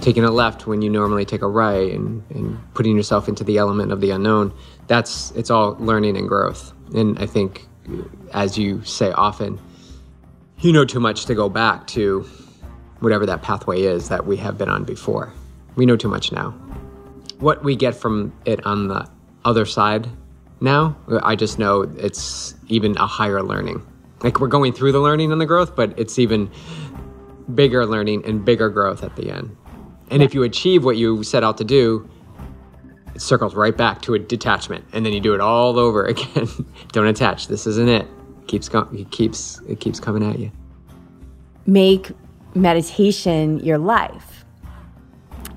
taking a left when you normally take a right and, and putting yourself into the element of the unknown that's it's all learning and growth. And i think as you say often you know too much to go back to whatever that pathway is that we have been on before. We know too much now. What we get from it on the other side now i just know it's even a higher learning. Like we're going through the learning and the growth but it's even bigger learning and bigger growth at the end and if you achieve what you set out to do, it circles right back to a detachment, and then you do it all over again. Don't attach. This isn't it. Keeps going. It keeps it keeps coming at you. Make meditation your life,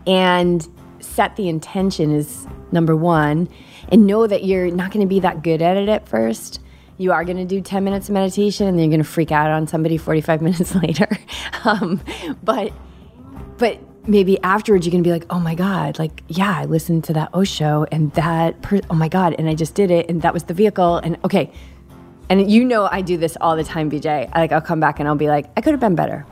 and set the intention is number one, and know that you're not going to be that good at it at first. You are going to do 10 minutes of meditation and then you're going to freak out on somebody 45 minutes later. um, but, but maybe afterwards you can be like, oh my God, like, yeah, I listened to that O show and that, per- oh my God, and I just did it and that was the vehicle. And okay. And you know, I do this all the time, BJ. Like, I'll come back and I'll be like, I could have been better.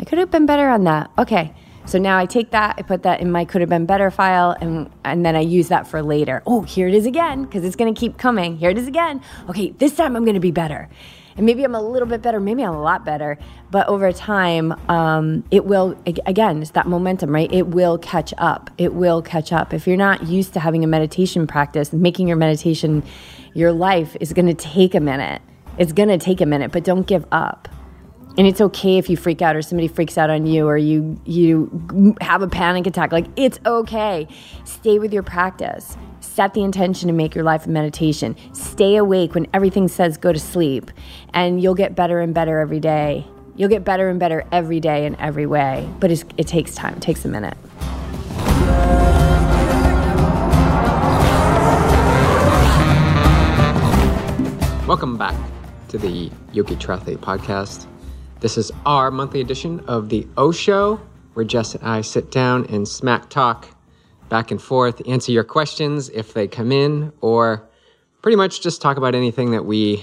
I could have been better on that. Okay. So now I take that, I put that in my could have been better file, and, and then I use that for later. Oh, here it is again, because it's going to keep coming. Here it is again. Okay, this time I'm going to be better and maybe I'm a little bit better, maybe I'm a lot better, but over time, um, it will, again, it's that momentum, right? It will catch up. It will catch up. If you're not used to having a meditation practice, making your meditation your life is going to take a minute. It's going to take a minute, but don't give up. And it's okay if you freak out or somebody freaks out on you or you you have a panic attack. Like it's okay. Stay with your practice set the intention to make your life a meditation. Stay awake when everything says go to sleep, and you'll get better and better every day. You'll get better and better every day in every way, but it takes time, it takes a minute. Welcome back to the Yogi Triathlete podcast. This is our monthly edition of the O Show, where Jess and I sit down and smack talk back and forth, answer your questions if they come in, or pretty much just talk about anything that we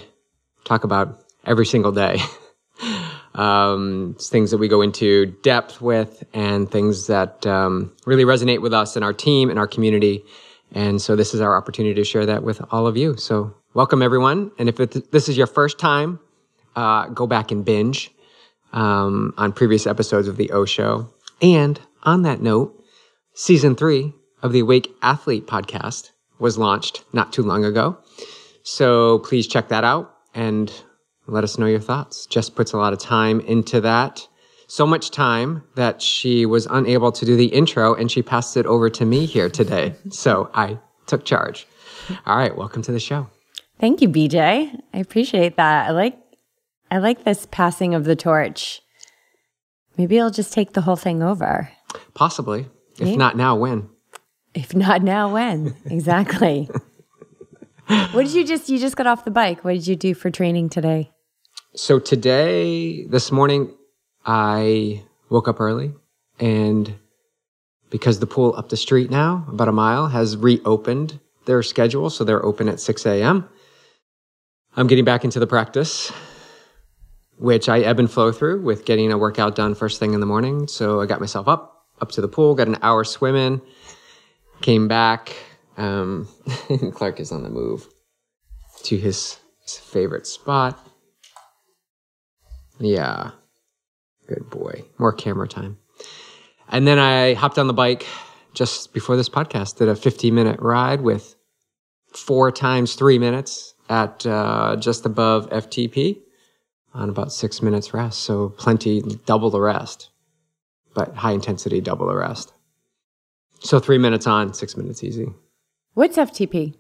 talk about every single day. um, things that we go into depth with and things that um, really resonate with us and our team and our community. And so this is our opportunity to share that with all of you. So welcome everyone. And if it, this is your first time, uh, go back and binge um, on previous episodes of the O Show. And on that note, season three of the Awake Athlete podcast was launched not too long ago. So please check that out and let us know your thoughts. Jess puts a lot of time into that. So much time that she was unable to do the intro and she passed it over to me here today. so I took charge. All right, welcome to the show. Thank you, BJ. I appreciate that. I like I like this passing of the torch. Maybe I'll just take the whole thing over. Possibly. If Maybe. not now, when? If not now, when? Exactly. what did you just you just got off the bike? What did you do for training today? So today, this morning, I woke up early and because the pool up the street now, about a mile, has reopened their schedule. So they're open at 6 a.m. I'm getting back into the practice, which I ebb and flow through with getting a workout done first thing in the morning. So I got myself up, up to the pool, got an hour swimming, came back. Um, Clark is on the move to his, his favorite spot. Yeah, good boy. More camera time. And then I hopped on the bike just before this podcast, did a 15 minute ride with four times three minutes at uh, just above FTP on about six minutes rest. So plenty, double the rest, but high intensity, double the rest. So three minutes on, six minutes easy. What's FTP?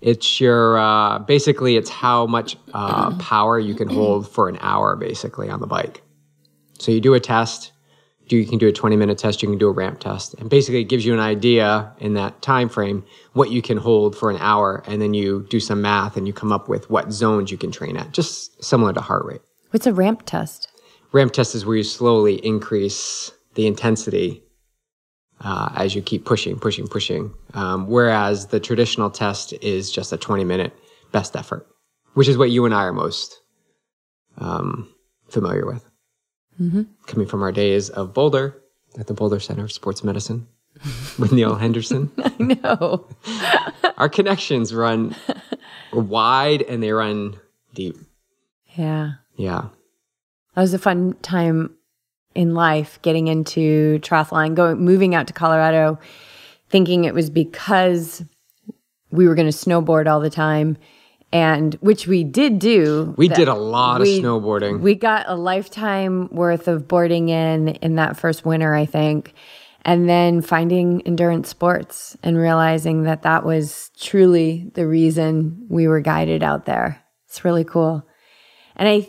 It's your uh, basically it's how much uh, power you can hold for an hour basically on the bike. So you do a test. Do you can do a 20 minute test. You can do a ramp test, and basically it gives you an idea in that time frame what you can hold for an hour, and then you do some math and you come up with what zones you can train at, just similar to heart rate. What's a ramp test? Ramp test is where you slowly increase the intensity uh, as you keep pushing, pushing, pushing. Um, whereas the traditional test is just a 20 minute best effort, which is what you and I are most um, familiar with. Mm-hmm. Coming from our days of Boulder at the Boulder Center of Sports Medicine with Neal Henderson. I know. Our connections run wide and they run deep. Yeah. Yeah. That was a fun time in life getting into triathlon, going moving out to Colorado, thinking it was because we were going to snowboard all the time and which we did do. We did a lot we- of snowboarding. We got a lifetime worth of boarding in in that first winter, I think. And then finding endurance sports and realizing that that was truly the reason we were guided out there. It's really cool. And I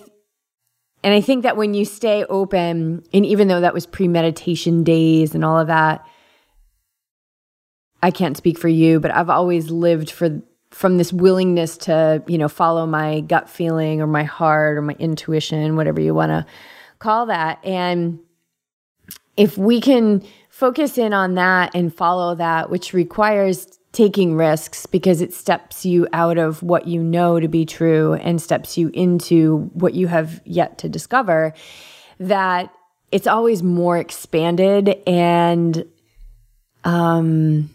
and I think that when you stay open and even though that was premeditation days and all of that I can't speak for you, but I've always lived for from this willingness to, you know, follow my gut feeling or my heart or my intuition, whatever you want to call that. And if we can focus in on that and follow that, which requires taking risks because it steps you out of what you know to be true and steps you into what you have yet to discover, that it's always more expanded and um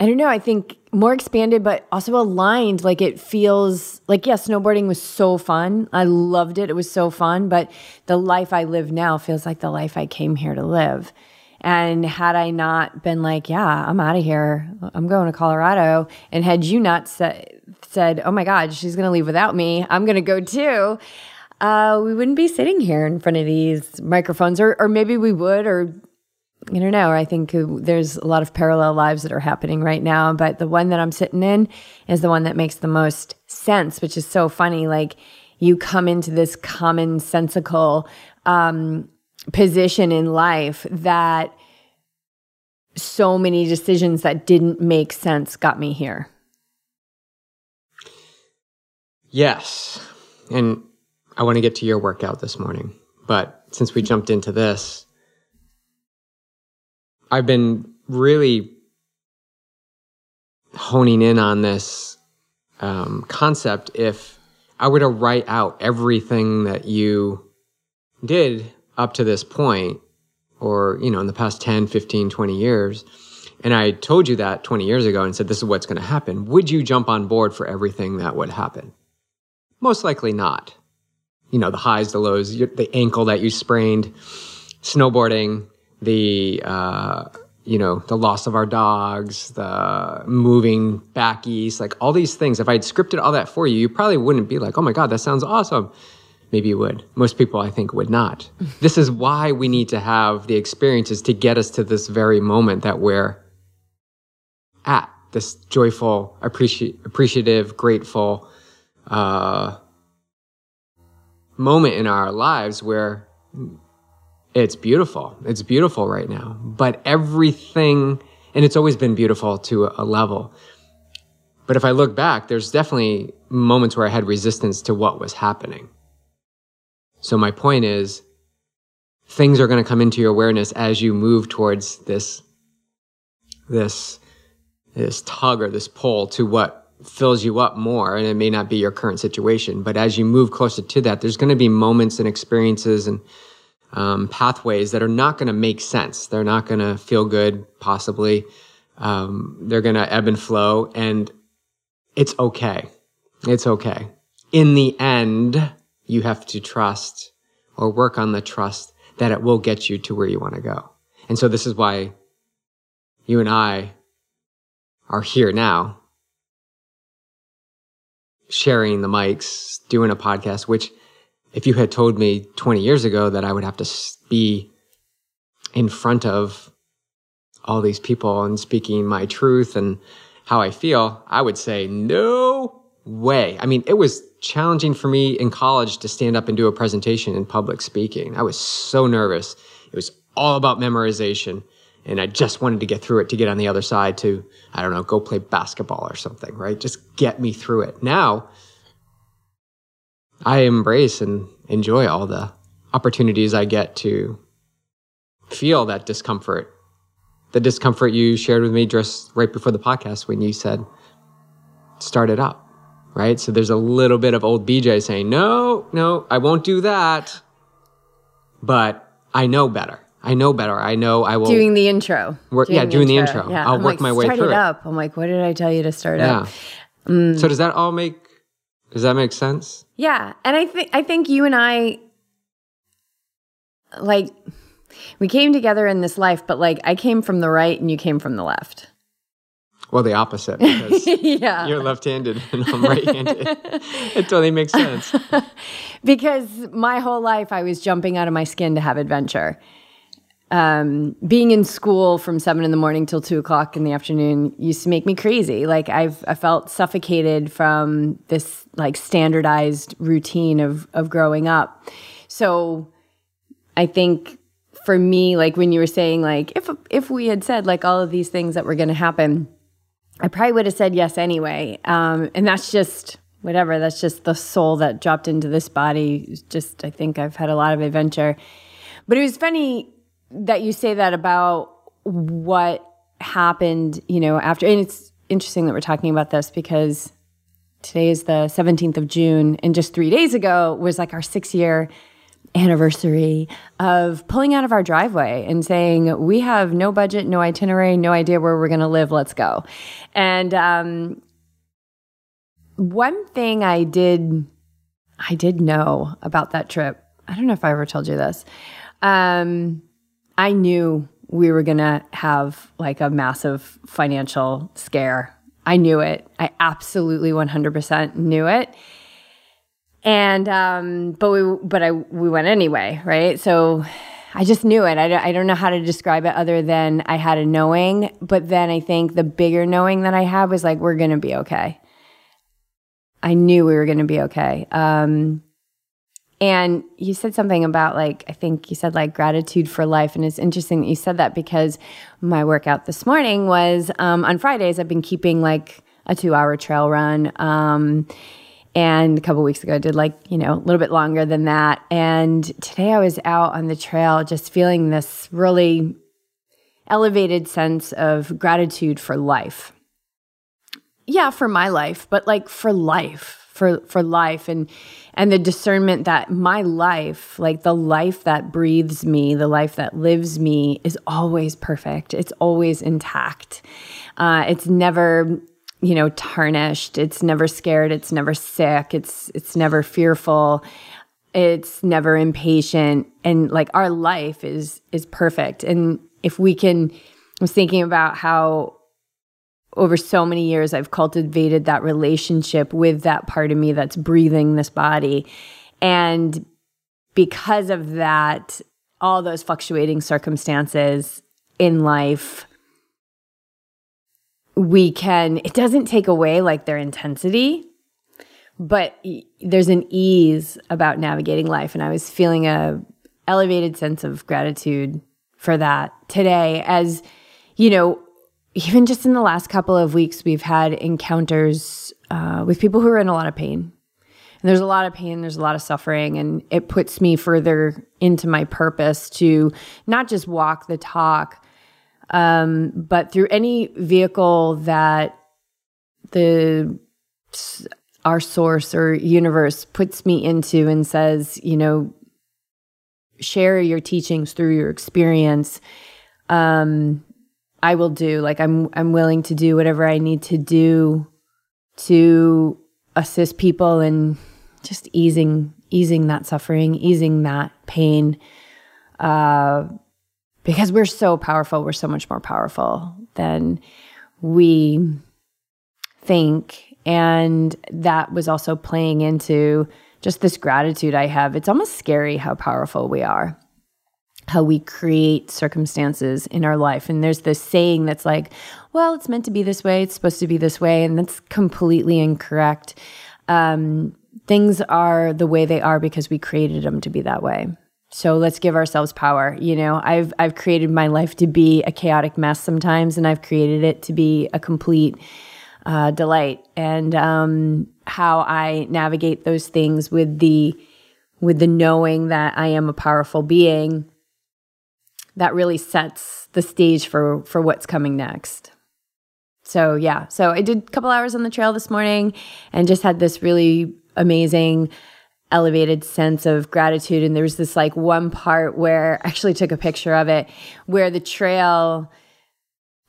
I don't know. I think more expanded, but also aligned. Like it feels like, yeah, snowboarding was so fun. I loved it. It was so fun. But the life I live now feels like the life I came here to live. And had I not been like, yeah, I'm out of here, I'm going to Colorado, and had you not sa- said, oh my God, she's going to leave without me, I'm going to go too, uh, we wouldn't be sitting here in front of these microphones, or, or maybe we would, or I don't know. I think there's a lot of parallel lives that are happening right now, but the one that I'm sitting in is the one that makes the most sense, which is so funny. Like you come into this commonsensical um, position in life that so many decisions that didn't make sense got me here. Yes. And I want to get to your workout this morning. But since we jumped into this, I've been really honing in on this um, concept. If I were to write out everything that you did up to this point, or, you know, in the past 10, 15, 20 years, and I told you that 20 years ago and said, this is what's going to happen, would you jump on board for everything that would happen? Most likely not. You know, the highs, the lows, the ankle that you sprained, snowboarding, the uh, you know the loss of our dogs, the moving back east, like all these things. If I'd scripted all that for you, you probably wouldn't be like, "Oh my god, that sounds awesome." Maybe you would. Most people, I think, would not. this is why we need to have the experiences to get us to this very moment that we're at. This joyful, appreci- appreciative, grateful uh, moment in our lives where it's beautiful. It's beautiful right now. But everything, and it's always been beautiful to a, a level. But if I look back, there's definitely moments where I had resistance to what was happening. So my point is, things are going to come into your awareness as you move towards this, this, this tug or this pull to what fills you up more. And it may not be your current situation, but as you move closer to that, there's going to be moments and experiences and um, pathways that are not going to make sense. They're not going to feel good, possibly. Um, they're going to ebb and flow, and it's okay. It's okay. In the end, you have to trust or work on the trust that it will get you to where you want to go. And so this is why you and I are here now, sharing the mics, doing a podcast, which if you had told me 20 years ago that I would have to be in front of all these people and speaking my truth and how I feel, I would say, no way. I mean, it was challenging for me in college to stand up and do a presentation in public speaking. I was so nervous. It was all about memorization. And I just wanted to get through it to get on the other side to, I don't know, go play basketball or something, right? Just get me through it. Now, I embrace and enjoy all the opportunities I get to feel that discomfort. The discomfort you shared with me just right before the podcast when you said, start it up, right? So there's a little bit of old BJ saying, no, no, I won't do that. But I know better. I know better. I know I will doing the intro. Work, yeah, doing the intro. Yeah. I'll I'm work like, my way through it it. up. I'm like, what did I tell you to start Yeah. up? Mm. So does that all make? Does that make sense? Yeah, and I think I think you and I like we came together in this life, but like I came from the right and you came from the left. Well, the opposite because yeah. you're left-handed and I'm right-handed. it totally makes sense. because my whole life I was jumping out of my skin to have adventure. Um, being in school from seven in the morning till two o'clock in the afternoon used to make me crazy. Like I've I felt suffocated from this like standardized routine of of growing up. So I think for me, like when you were saying like if if we had said like all of these things that were going to happen, I probably would have said yes anyway. Um, and that's just whatever. That's just the soul that dropped into this body. Just I think I've had a lot of adventure. But it was funny that you say that about what happened, you know, after. And it's interesting that we're talking about this because today is the 17th of June, and just three days ago was like our six year anniversary of pulling out of our driveway and saying, We have no budget, no itinerary, no idea where we're going to live, let's go. And um, one thing I did, I did know about that trip, I don't know if I ever told you this. Um, I knew we were going to have like a massive financial scare. I knew it. I absolutely 100% knew it. And um but we but I we went anyway, right? So I just knew it. I don't, I don't know how to describe it other than I had a knowing, but then I think the bigger knowing that I had was like we're to be okay. I knew we were to be okay. Um and you said something about like, I think you said like gratitude for life. And it's interesting that you said that because my workout this morning was um, on Fridays, I've been keeping like a two hour trail run. Um, and a couple weeks ago, I did like, you know, a little bit longer than that. And today I was out on the trail just feeling this really elevated sense of gratitude for life. Yeah, for my life, but like for life for for life and and the discernment that my life like the life that breathes me the life that lives me is always perfect it's always intact uh, it's never you know tarnished. It's never scared. It's never sick. It's it's never fearful. It's never impatient. And like our life is is perfect. And if we can i was thinking about how over so many years, I've cultivated that relationship with that part of me that's breathing this body. And because of that, all those fluctuating circumstances in life, we can, it doesn't take away like their intensity, but there's an ease about navigating life. And I was feeling a elevated sense of gratitude for that today as, you know, even just in the last couple of weeks, we've had encounters uh, with people who are in a lot of pain. And there's a lot of pain, there's a lot of suffering, and it puts me further into my purpose to not just walk the talk, um, but through any vehicle that the our source or universe puts me into and says, you know, share your teachings through your experience. Um, I will do. Like I'm I'm willing to do whatever I need to do to assist people in just easing easing that suffering, easing that pain. Uh because we're so powerful, we're so much more powerful than we think. And that was also playing into just this gratitude I have. It's almost scary how powerful we are how we create circumstances in our life. And there's this saying that's like, well, it's meant to be this way, it's supposed to be this way. And that's completely incorrect. Um, things are the way they are because we created them to be that way. So let's give ourselves power. You know, I've I've created my life to be a chaotic mess sometimes, and I've created it to be a complete uh, delight. And um, how I navigate those things with the with the knowing that I am a powerful being that really sets the stage for for what's coming next. So yeah, so I did a couple hours on the trail this morning and just had this really amazing elevated sense of gratitude. And there was this like one part where I actually took a picture of it where the trail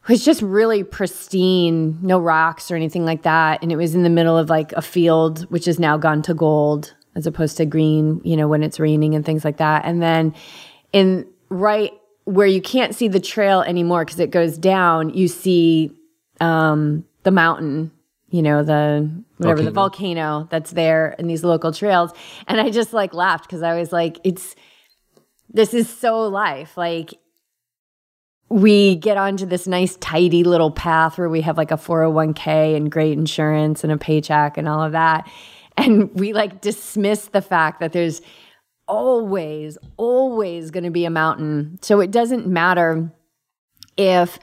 was just really pristine, no rocks or anything like that. And it was in the middle of like a field, which has now gone to gold as opposed to green, you know, when it's raining and things like that. And then in right where you can't see the trail anymore because it goes down, you see um, the mountain, you know, the whatever volcano. the volcano that's there in these local trails. And I just like laughed because I was like, it's this is so life. Like we get onto this nice tidy little path where we have like a 401k and great insurance and a paycheck and all of that. And we like dismiss the fact that there's always, always going to be a mountain. So it doesn't matter if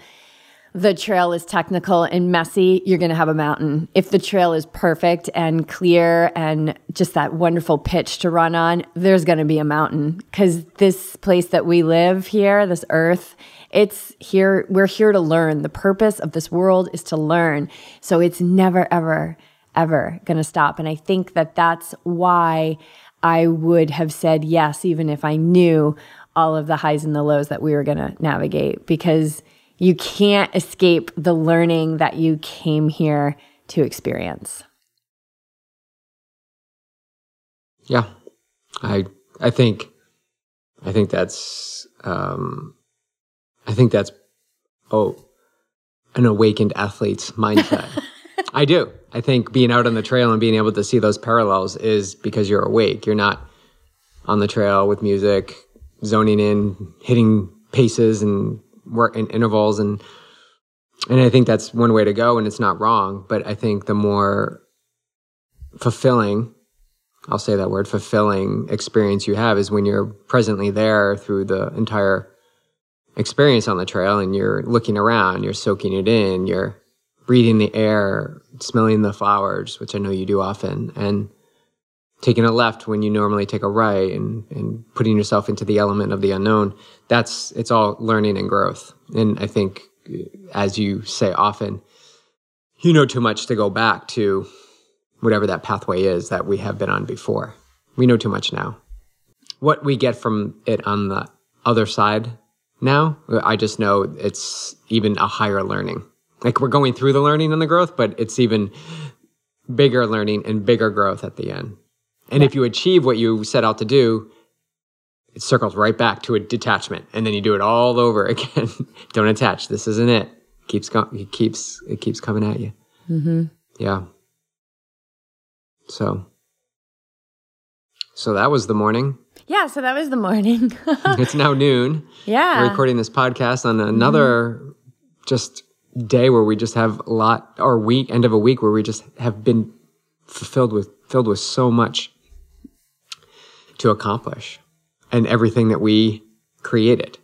the trail is technical and messy, you're going to have a mountain. If the trail is perfect and clear and just that wonderful pitch to run on, there's going to be a mountain because this place that we live here, this earth, it's here, we're here to learn. The purpose of this world is to learn. So it's never, ever, ever going to stop. And I think that that's why I would have said yes, even if I knew all of the highs and the lows that we were going to navigate, because you can't escape the learning that you came here to experience. Yeah. I I think I think that's um I think that's oh an awakened athlete's mindset. I do. I think being out on the trail and being able to see those parallels is because you're awake. You're not on the trail with music, zoning in, hitting paces and work in intervals and and I think that's one way to go and it's not wrong, but I think the more fulfilling I'll say that word fulfilling experience you have is when you're presently there through the entire experience on the trail and you're looking around, you're soaking it in, you're breathing the air, smelling the flowers, which I know you do often, and taking a left when you normally take a right and, and putting yourself into the element of the unknown. That's, it's all learning and growth. And I think, as you say often, you know too much to go back to whatever that pathway is that we have been on before. We know too much now. What we get from it on the other side now, I just know it's even a higher learning like we're going through the learning and the growth, but it's even bigger learning and bigger growth at the end. And yeah. if you achieve what you set out to do, it circles right back to a detachment, and then you do it all over again. Don't attach. This isn't it. it keeps going. It keeps it keeps coming at you. Mm-hmm. Yeah. So. So that was the morning. Yeah, so that was the morning. it's now noon. Yeah. We're recording this podcast on another mm-hmm. just day where we just have a lot, or week, end of a week where we just have been fulfilled with, filled with so much to accomplish and everything that we created.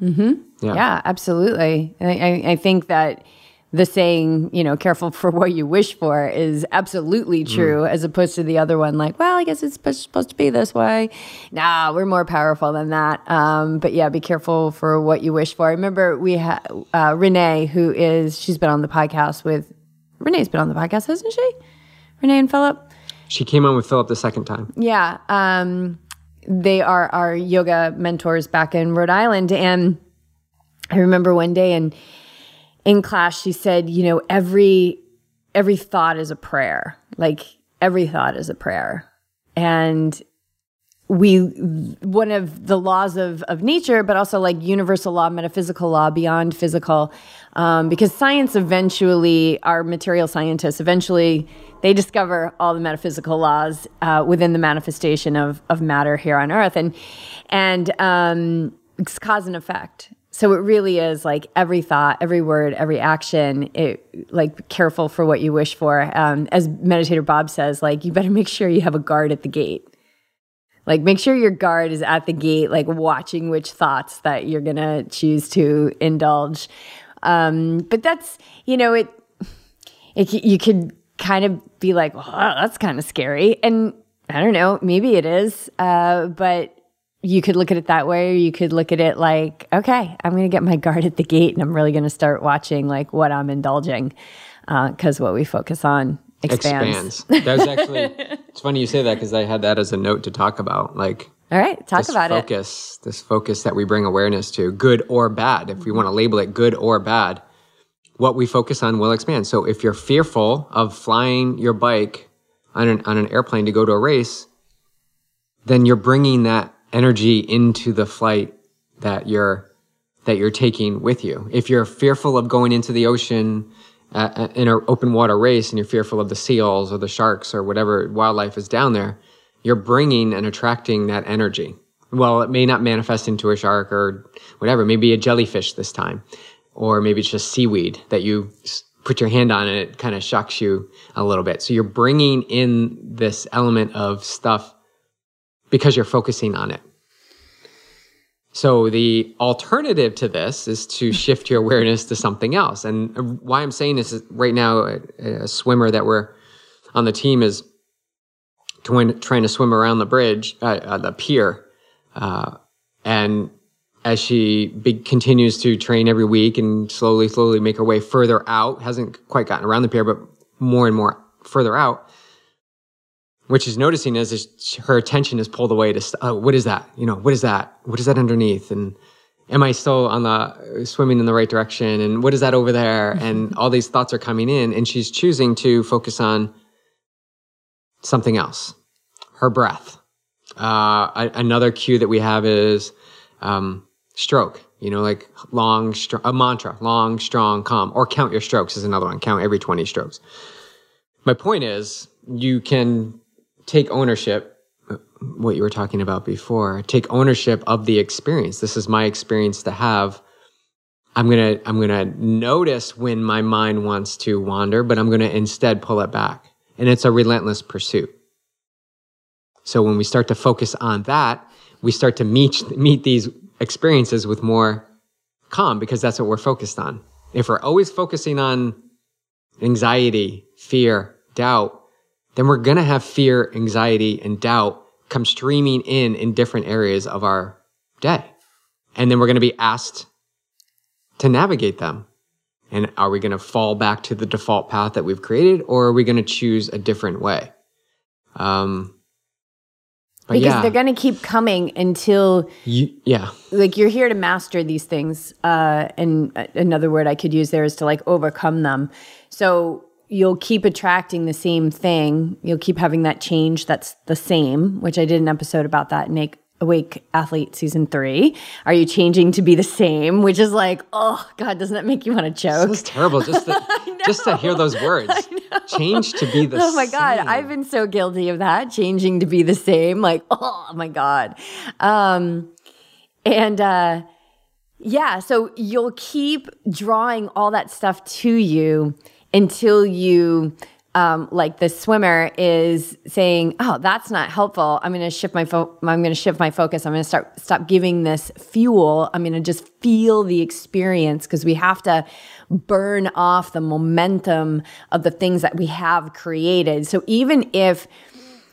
Mm-hmm. Yeah. yeah, absolutely. I, I think that the saying, you know, careful for what you wish for is absolutely mm. true, mm. as opposed to the other one, like, well, I guess it's supposed to be this way. Nah, we're more powerful than that. Um, but yeah, be careful for what you wish for. I remember we had uh, Renee, who is, she's been on the podcast with, Renee's been on the podcast, hasn't she? Renee and Philip? She came on with Philip the second time. Yeah. Um, they are our yoga mentors back in Rhode Island. And I remember one day, and in class she said, you know, every every thought is a prayer. Like every thought is a prayer. And we one of the laws of of nature, but also like universal law, metaphysical law beyond physical, um, because science eventually, our material scientists eventually they discover all the metaphysical laws uh, within the manifestation of of matter here on Earth, and and um, it's cause and effect. So it really is like every thought, every word, every action. It like careful for what you wish for. Um, as meditator Bob says, like you better make sure you have a guard at the gate. Like make sure your guard is at the gate, like watching which thoughts that you're gonna choose to indulge. Um, but that's you know it. It you could kind of be like, well, that's kind of scary, and I don't know, maybe it is, uh, but you could look at it that way or you could look at it like okay i'm going to get my guard at the gate and i'm really going to start watching like what i'm indulging because uh, what we focus on expands. expands. That's actually it's funny you say that because I had that as a note to talk about. Like All right, talk about it. focus, this focus that we bring awareness to, good or bad. If we want to label it good or bad, what we focus on will expand. So if you're fearful of flying your bike on an, on an airplane to go to a race, then you're bringing that energy into the flight that you're that you're taking with you. If you're fearful of going into the ocean uh, uh, in an open water race and you're fearful of the seals or the sharks or whatever wildlife is down there, you're bringing and attracting that energy. Well, it may not manifest into a shark or whatever, maybe a jellyfish this time, or maybe it's just seaweed that you put your hand on and it kind of shocks you a little bit. So you're bringing in this element of stuff because you're focusing on it. So the alternative to this is to shift your awareness to something else. And why I'm saying this is right now, a, a swimmer that we're on the team is trying, trying to swim around the bridge, uh, uh, the pier, uh, and as she be, continues to train every week and slowly, slowly make her way further out, hasn't quite gotten around the pier, but more and more further out. What she's noticing is, is her attention is pulled away to, oh, what is that? You know, what is that? What is that underneath? And am I still on the swimming in the right direction? And what is that over there? And all these thoughts are coming in, and she's choosing to focus on something else, her breath. Uh, another cue that we have is um, stroke. You know, like long, str- a mantra, long, strong, calm, or count your strokes is another one. Count every 20 strokes. My point is, you can take ownership, uh, what you were talking about before, take ownership of the experience. This is my experience to have. I'm gonna, I'm gonna notice when my mind wants to wander, but I'm gonna instead pull it back. And it's a relentless pursuit. So when we start to focus on that, we start to meet, meet these experiences with more calm because that's what we're focused on. If we're always focusing on anxiety, fear, doubt, then we're going to have fear, anxiety, and doubt come streaming in in different areas of our day. And then we're going to be asked to navigate them. And are we going to fall back to the default path that we've created or are we going to choose a different way? Um, but because yeah, they're going to keep coming until you, yeah, like you're here to master these things uh and uh, another word i could use there is to like overcome them. So you'll keep attracting the same thing. You'll keep having that change that's the same which i did an episode about that Ake- awake athlete season three are you changing to be the same which is like oh god doesn't that make you want to choke it's terrible just to, just to hear those words. Change to be the Oh my god. I've been so guilty of that, changing to be the same. Like, oh my god. Um and uh yeah, so you'll keep drawing all that stuff to you until you um, like the swimmer is saying, "Oh, that's not helpful. I'm going to shift my fo- I'm going to shift my focus. I'm going to start stop giving this fuel. I'm going to just feel the experience because we have to burn off the momentum of the things that we have created. So even if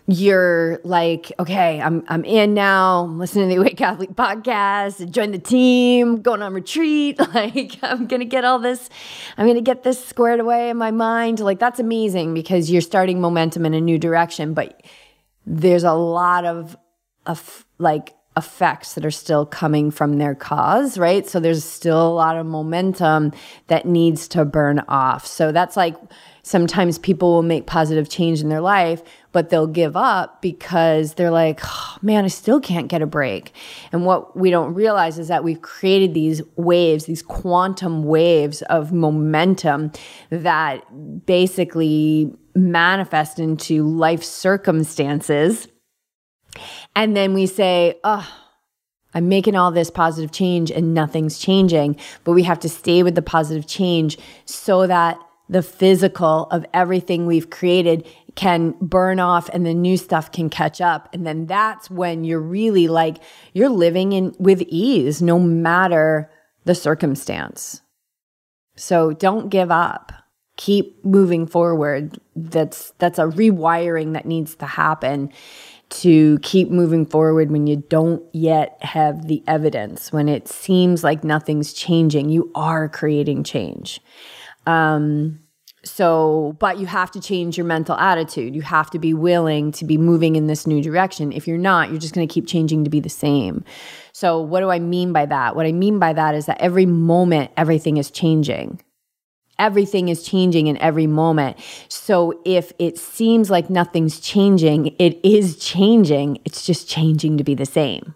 you're like, okay, I'm I'm in now. I'm listening to the Awake Athlete podcast. Join the team. Going on retreat. Like I'm gonna get all this. I'm gonna get this squared away in my mind. Like that's amazing because you're starting momentum in a new direction. But there's a lot of of like effects that are still coming from their cause, right? So there's still a lot of momentum that needs to burn off. So that's like sometimes people will make positive change in their life, but they'll give up because they're like, oh, man, I still can't get a break. And what we don't realize is that we've created these waves, these quantum waves of momentum that basically manifest into life circumstances and then we say, oh, I'm making all this positive change and nothing's changing. But we have to stay with the positive change so that the physical of everything we've created can burn off and the new stuff can catch up. And then that's when you're really like, you're living in with ease no matter the circumstance. So don't give up. Keep moving forward. That's that's a rewiring that needs to happen to keep moving forward when you don't yet have the evidence, when it seems like nothing's changing. You are creating change. Um, so, but you have to change your mental attitude. You have to be willing to be moving in this new direction. If you're not, you're just going to keep changing to be the same. So, what do I mean by that? What I mean by that is that every moment, everything is changing. Everything is changing in every moment. So, if it seems like nothing's changing, it is changing. It's just changing to be the same.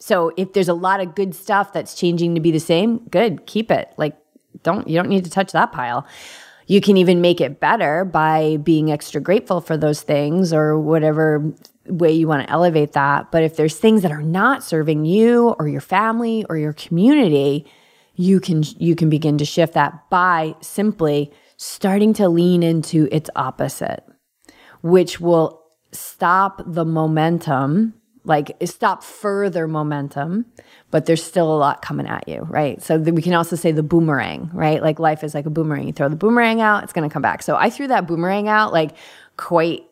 So, if there's a lot of good stuff that's changing to be the same, good, keep it. Like, don't you don't need to touch that pile. You can even make it better by being extra grateful for those things or whatever way you want to elevate that. But if there's things that are not serving you or your family or your community, you can you can begin to shift that by simply starting to lean into its opposite, which will stop the momentum like stop further momentum, but there's still a lot coming at you, right? So we can also say the boomerang, right? Like life is like a boomerang. You throw the boomerang out, it's going to come back. So I threw that boomerang out like quite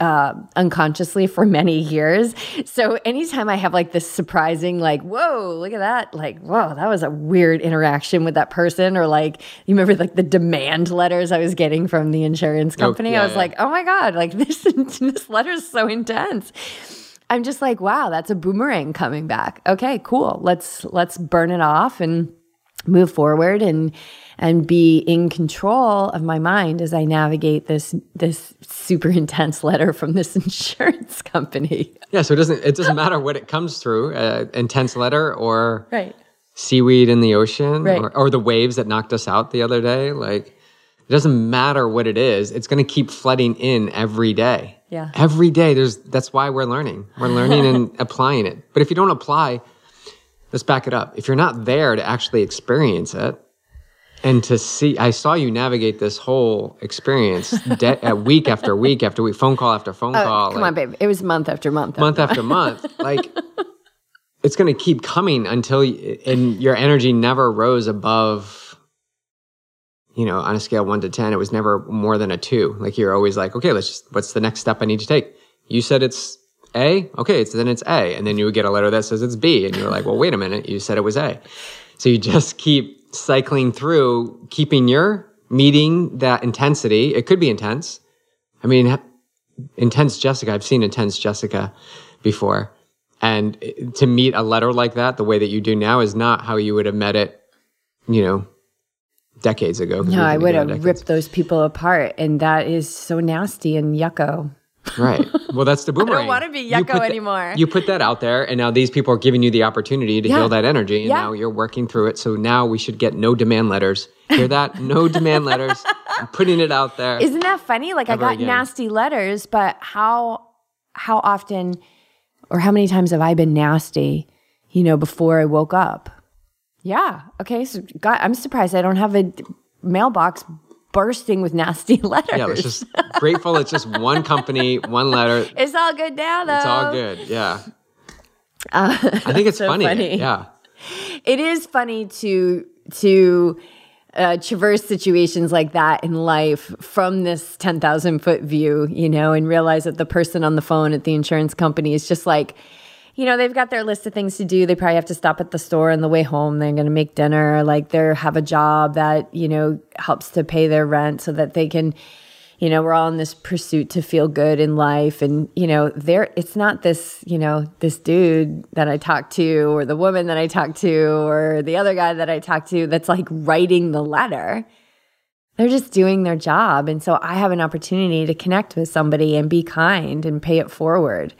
uh, unconsciously for many years. So anytime I have like this surprising, like, whoa, look at that, like, whoa, that was a weird interaction with that person, or like, you remember like the demand letters I was getting from the insurance oh, company? Oh, yeah, I was yeah. like, oh my god, like this this letter is so intense. I'm just like, wow, that's a boomerang coming back. Okay, cool. Let's let's burn it off and move forward and and be in control of my mind as I navigate this this super intense letter from this insurance company. Yeah, so it doesn't it doesn't matter what it comes through, uh, intense letter or right. seaweed in the ocean right. or, or the waves that knocked us out the other day. Like it doesn't matter what it is; it's going to keep flooding in every day. Yeah, every day. There's that's why we're learning. We're learning and applying it. But if you don't apply, let's back it up. If you're not there to actually experience it, and to see i saw you navigate this whole experience de- week after week after week phone call after phone oh, call come like, on babe. It was month after month month after, month. Like it's going to keep coming until you, and your energy never rose above you know on a scale 1 to 10 it was never more than a 2 like you're always like okay let's just what's the next step i need to take? You said it's a? Okay it's then it's a. And then you would get a letter that says it's b. And you're like well wait a minute. You said it was a. So you just keep cycling through, keeping your meeting that intensity. It could be intense. I mean, intense Jessica, I've seen intense Jessica before. And to meet a letter like that, the way that you do now, is not how you would have met it, you know, decades ago. No, I would have ripped those people apart. And that is so nasty and yucko. Right. Well, that's the boomerang. I don't want to be yucko anymore. you put that out there, and now these people are giving you the opportunity to yeah. heal that energy, and yeah. now you're working through it. So now we should get no demand letters. Hear that? No demand letters. I'm putting it out there. Isn't that funny? Like I got again. nasty letters, but how how often or how many times have I been nasty? You know, before I woke up. Yeah. Okay. So, God, I'm surprised I don't have a mailbox bursting with nasty letters. Yeah, it's just grateful. It's just one company, one letter. It's all good now, though. It's all good. Yeah. Uh, I think it's so funny. funny. Yeah. It is funny to to uh, traverse situations like that in life from this 10,000 foot view, you know, and realize that the person on the phone at the insurance company is just like, you know, they've got their list of things to do. They probably have to stop at the store on the way home. They're going to make dinner. Like they have a job that, you know, helps to pay their rent so that they can, you know, we're all in this pursuit to feel good in life. And, you know, there, it's not this, you know, this dude that I talk to or the woman that I talk to or the other guy that I talk to that's like writing the letter. They're just doing their job. And so I have an opportunity to connect with somebody and be kind and pay it forward.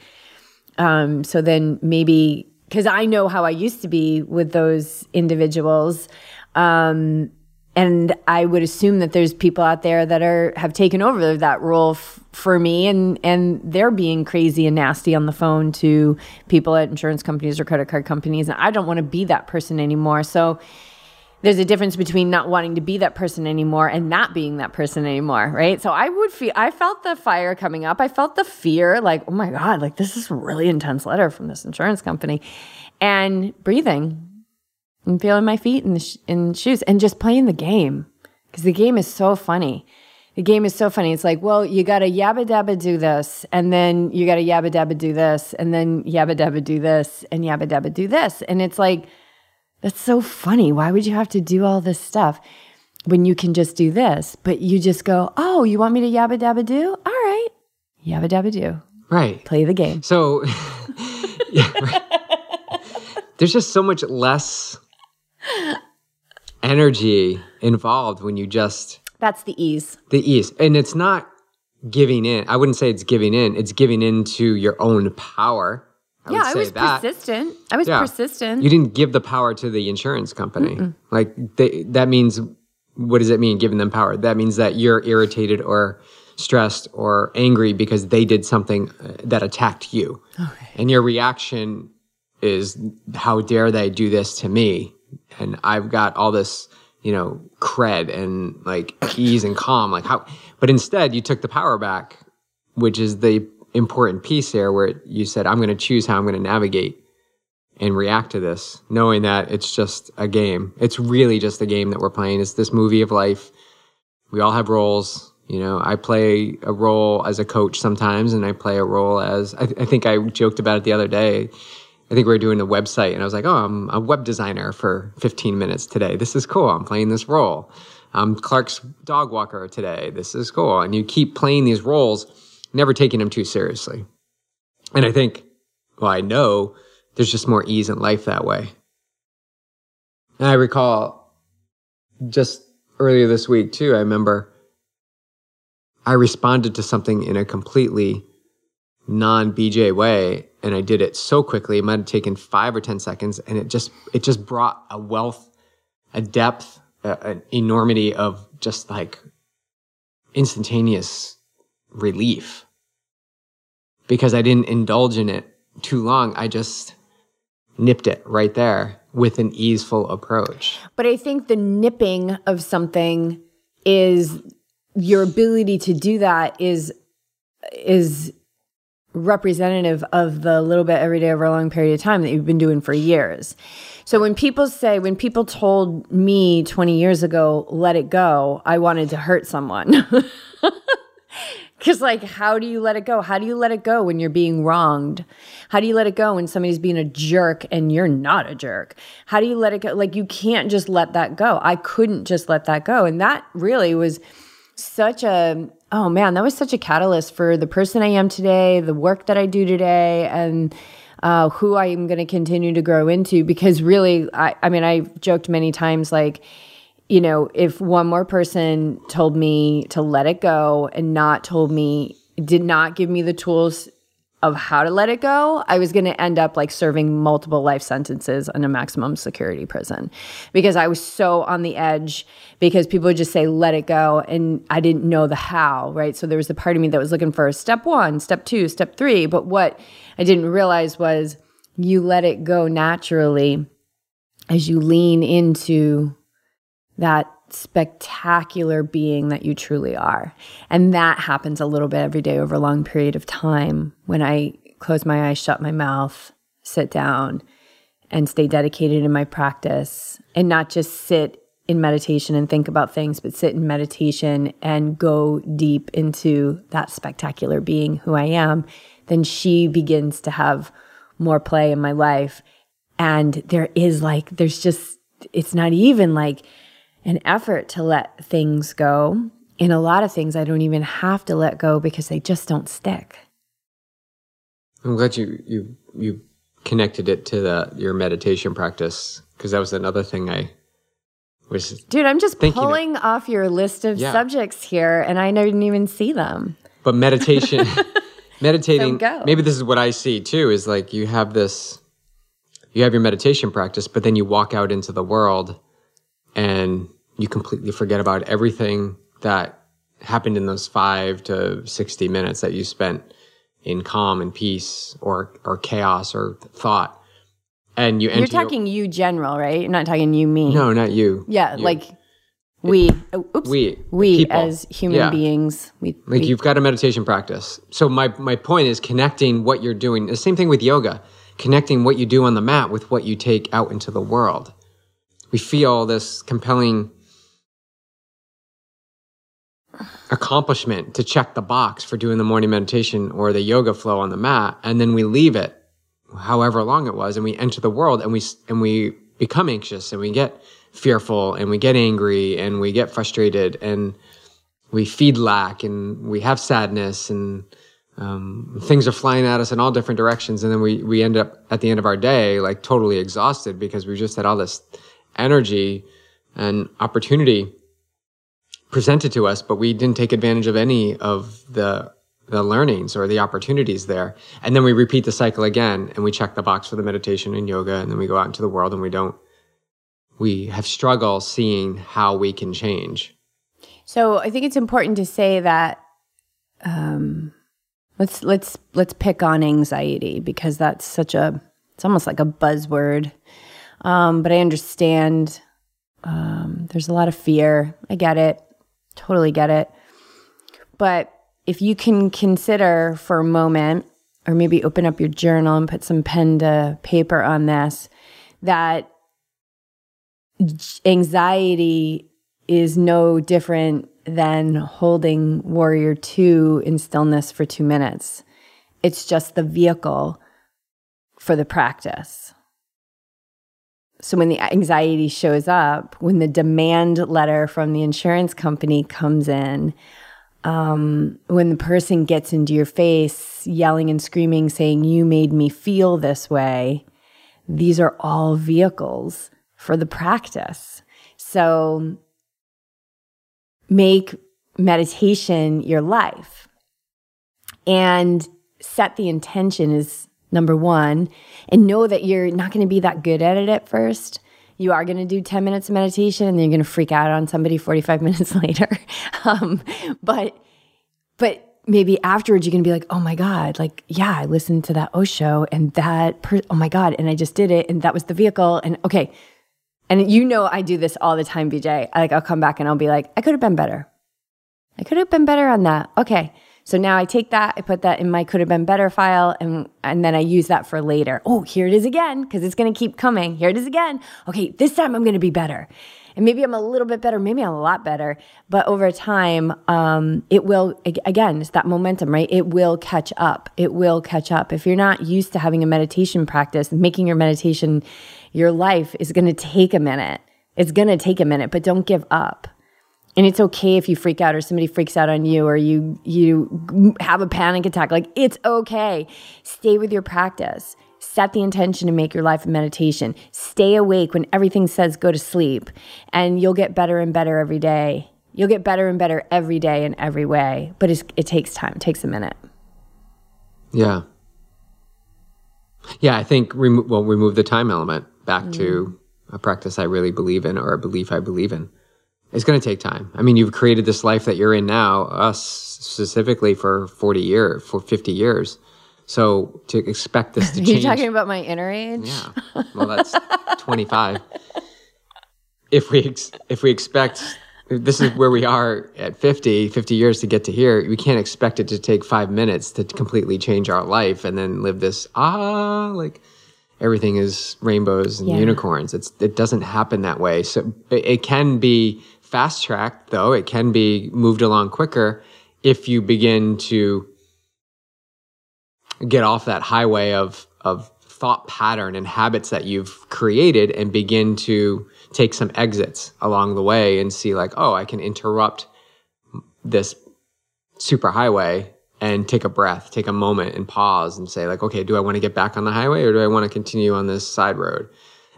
Um, so then maybe because I know how I used to be with those individuals. Um, and I would assume that there's people out there that are have taken over that role f- for me, and and they're being crazy and nasty on the phone to people at insurance companies or credit card companies, and I don't want to be that person anymore. So there's a difference between not wanting to be that person anymore and not being that person anymore, right? So I would feel, I felt the fire coming up. I felt the fear, like, oh my God, like this is a really intense letter from this insurance company. And breathing and feeling my feet in, the sh- in shoes and just playing the game because the game is so funny. The game is so funny. It's like, well, you got to yabba dabba do this, and then you got to yabba dabba do this, and then yabba dabba do this, and yabba dabba do this. And it's like, That's so funny. Why would you have to do all this stuff when you can just do this? But you just go, oh, you want me to yabba dabba do? All right. Yabba dabba do. Right. Play the game. So, yeah, right. there's just so much less energy involved when you just That's the ease. the ease, and it's not giving in. I wouldn't say it's giving in. It's giving into your own power. I yeah, I was that. persistent. I was Yeah. persistent. You didn't give the power to the insurance company. Like they, that means, what does it mean? Giving them power? That means that you're irritated or stressed or angry because they did something uh, that attacked you, and your reaction is, "How dare they do this to me?" And I've got all this, you know, cred and like ease and calm. Like how? But instead, you took the power back, which is the important piece there, where you said, "I'm going to choose how I'm going to navigate." and react to this, knowing that it's just a game. It's really just a game that we're playing. It's this movie of life. We all have roles. You know, I play a role as a coach sometimes, and I play a role as I, I think I joked about it the other day. I think we were doing a website, and I was like, "Oh, I'm a web designer for 15 minutes today. This is cool. I'm playing this role. I'm Clark's dog walker today. This is cool." And you keep playing these roles, never taking them too seriously. And I think, well, I know there's just more ease in life that way. And I recall just earlier this week, too, I remember I responded to something in a completely non BJ way. And I did it so quickly, it might have taken five or 10 seconds. And it just, it just brought a wealth, a depth, a, an enormity of just like instantaneous relief because I didn't indulge in it too long. I just nipped it right there with an easeful approach. But I think the nipping of something is your ability to do that is is representative of the little bit every day over a long period of time that you've been doing for years. So when people say when people told me 20 years ago let it go, I wanted to hurt someone. Cuz like how do you let it go? How do you let it go when you're being wronged? How do you let it go when somebody's being a jerk and you're not a jerk? How do you let it go? Like you can't just let that go. I couldn't just let that go. And that really was such a oh man, that was such a catalyst for the person I am today, the work that I do today, and uh, who I am going to continue to grow into. Because really, I, I mean, I've joked many times like, you know, if one more person told me to let it go and not told me, did not give me the tools of how to let it go, I was going to end up like serving multiple life sentences in a maximum security prison because I was so on the edge because people would just say, let it go. And I didn't know the how, right? So there was a part of me that was looking for step one, step two, step three. But what I didn't realize was you let it go naturally as you lean into that spectacular being that you truly are. And that happens a little bit every day over a long period of time when I close my eyes, shut my mouth, sit down, and stay dedicated in my practice and not just sit in meditation and think about things, but sit in meditation and go deep into that spectacular being who I am, then she begins to have more play in my life. And there is like, there's just, it's not even like, an effort to let things go. In a lot of things, I don't even have to let go because they just don't stick. I'm glad you you you connected it to the your meditation practice because that was another thing I was Dude, I'm just Thinking of- pulling off your list of Yeah. subjects here and I didn't even see them. but meditation meditating So maybe this is what I see too is like you have this you have your meditation practice but then you walk out into the world and you completely forget about everything that happened in those 5 to 60 minutes that you spent in calm and peace or or chaos or thought and you You're your- talking you general, right? You're not talking you me. no not you Yeah, You. like we oh, oops. We, we people. as human Yeah. beings, we, Like we you've got a meditation practice. So my my point is connecting what you're doing. The same thing with yoga, connecting what you do on the mat with what you take out into the world. We feel this compelling accomplishment to check the box for doing the morning meditation or the yoga flow on the mat, and then we leave it, however long it was, and we enter the world and we and we become anxious and we get fearful and we get angry and we get frustrated and we feed lack and we have sadness and um, things are flying at us in all different directions and then we, we end up at the end of our day like totally exhausted because we just had all this energy and opportunity presented to us but we didn't take advantage of any of the the learnings or the opportunities there and then we repeat the cycle again and we check the box for the meditation and yoga and then we go out into the world and we don't we have struggle seeing how we can change So I think it's important to say that um, let's let's let's pick on anxiety because that's such a it's almost like a buzzword. Um, but I understand um, there's a lot of fear. I get it, totally get it. But if you can consider for a moment, or maybe open up your journal and put some pen to paper on this, that anxiety is no different than holding Warrior 2 in stillness for two minutes. It's just the vehicle for the practice. So when the anxiety shows up, when the demand letter from the insurance company comes in, um, when the person gets into your face yelling and screaming, saying, You made me feel this way, these are all vehicles for the practice. So make meditation your life and set the intention is number one and know that you're not going to be that good at it at first you are going to do 10 minutes of meditation and then you're going to freak out on somebody 45 minutes later um, but but maybe afterwards you're going to be like oh my god like yeah i listened to that osho and that per- oh my god and i just did it and that was the vehicle and okay and you know I do this all the time, BJ. Like I'll come back and I'll be like, I could have been better. I could have been better on that. Okay. So now I take that, I put that in my could have been better file, and and then I use that for later. Oh, here it is again, because it's gonna keep coming. Here it is again. Okay, this time I'm gonna be better. And maybe I'm a little bit better, maybe I'm a lot better, but over time, um, it will, again, it's that momentum, right? It will catch up. It will catch up. If you're not used to having a meditation practice, making your meditation your life is going to take a minute. It's going to take a minute, but don't give up. And it's okay if you freak out or somebody freaks out on you or you you have a panic attack. Like it's okay. Stay with your practice. Set the intention to make your life a meditation. Stay awake when everything says go to sleep and you'll get better and better every day. You'll get better and better every day in every way, but it takes time. It takes a minute. Yeah. Yeah, I think remo- well remove the time element back mm. to a practice I really believe in or a belief I believe in. It's going to take time. I mean, you've created this life that you're in now, us specifically for 40 years, for 50 years. So to expect this to change. You're talking about my inner age? Yeah. Well, that's 25. If we ex- if we expect this is where we are at 50 50 years to get to here we can't expect it to take five minutes to completely change our life and then live this ah like everything is rainbows and yeah. unicorns. It's it doesn't happen that way. So it, it can be fast tracked though. It can be moved along quicker if you begin to get off that highway of of thought pattern and habits that you've created and begin to take some exits along the way and see like, oh, I can interrupt this super highway and take a breath, take a moment and pause and say like, okay, do I want to get back on the highway or do I want to continue on this side road?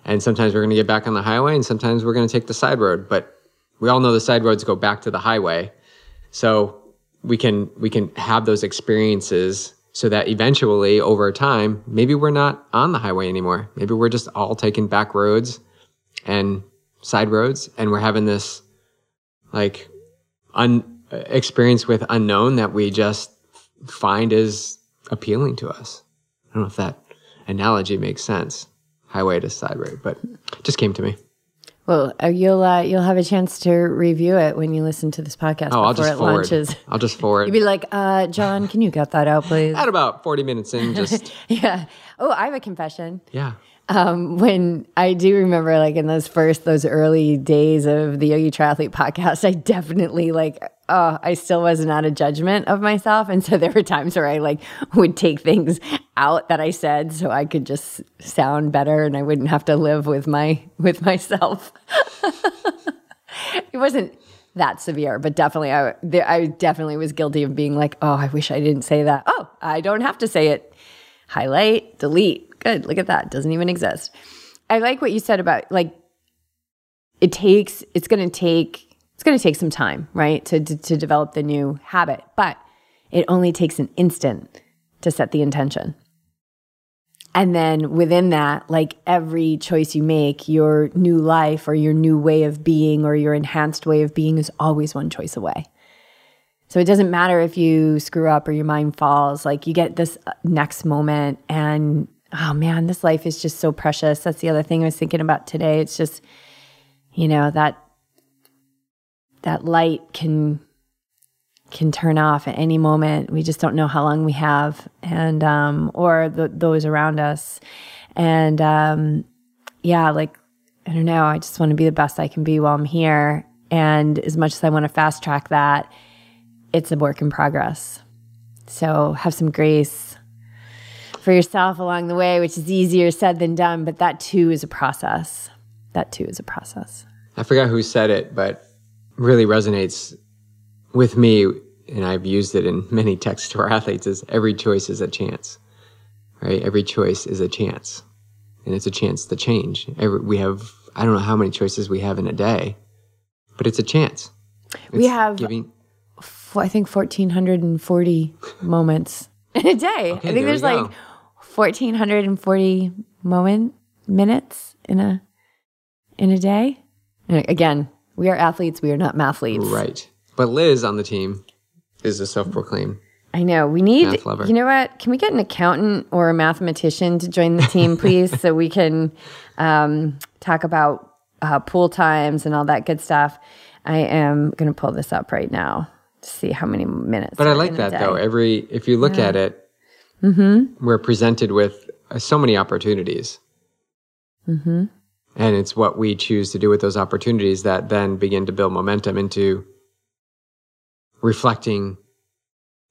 And sometimes we're going to get back on the highway and sometimes we're going to take the side road, but we all know the side roads go back to the highway. So we can, we can have those experiences so that eventually over time, maybe we're not on the highway anymore. Maybe we're just all taking back roads and side roads and we're having this like un experience with unknown that we just find is appealing to us. I don't know if that analogy makes sense, highway to side road, but just came to me. Well, uh, you'll uh, you'll have a chance to review it when you listen to this podcast oh, I'll just forward. launches. I'll just forward. You'd be like, uh, John, can you cut that out, please? At about forty minutes in, just yeah. Oh, I have a confession. Yeah. Um, when I do remember, like in those first, those early days of the Yogi Triathlete podcast, I definitely like oh, I still wasn't a judgment of myself. And so there were times where I like would take things out that I said so I could just sound better and I wouldn't have to live with my with myself. it wasn't that severe, but definitely I there, I definitely was guilty of being like, "Oh, I wish I didn't say that." Oh, I don't have to say it. Highlight, delete. Good. Look at that. Doesn't even exist. I like what you said about like it takes it's going to take it's going to take some time, right? To, to to develop the new habit, but it only takes an instant to set the intention. And then within that, like every choice you make, your new life or your new way of being or your enhanced way of being is always one choice away. So it doesn't matter if you screw up or your mind falls, like you get this uh, next moment and oh man, this life is just so precious. That's the other thing I was thinking about today. It's just, you know, that that light can can turn off at any moment. We just don't know how long we have, and um, or the, those around us. And um, yeah, like I don't know. I just want to be the best I can be while I'm here. And as much as I want to fast track that, it's a work in progress. So have some grace for yourself along the way, which is easier said than done. But that too is a process. That too is a process. I forgot who said it, but really resonates with me, and I've used it in many texts to our athletes, is every choice is a chance, right? Every choice is a chance, and it's a chance to change. Every, we have, I don't know how many choices we have in a day, but it's a chance. we It's have, giving, f- I think, 1,440 moments in a day. I think we there's like 1,440 moment minutes in a in a day. And again, we are athletes. We are not mathletes. right. But Liz on the team is a self-proclaimed. I know. We need, Math lover. you know what? Can we get an accountant or a mathematician to join the team, please, so we can um, talk about uh, pool times and all that good stuff? I am going to pull this up right now to see how many minutes. But I like that though. Every if you look at it, Mm-hmm. we're presented with uh, so many opportunities. Mm-hmm. And it's what we choose to do with those opportunities that then begin to build momentum into reflecting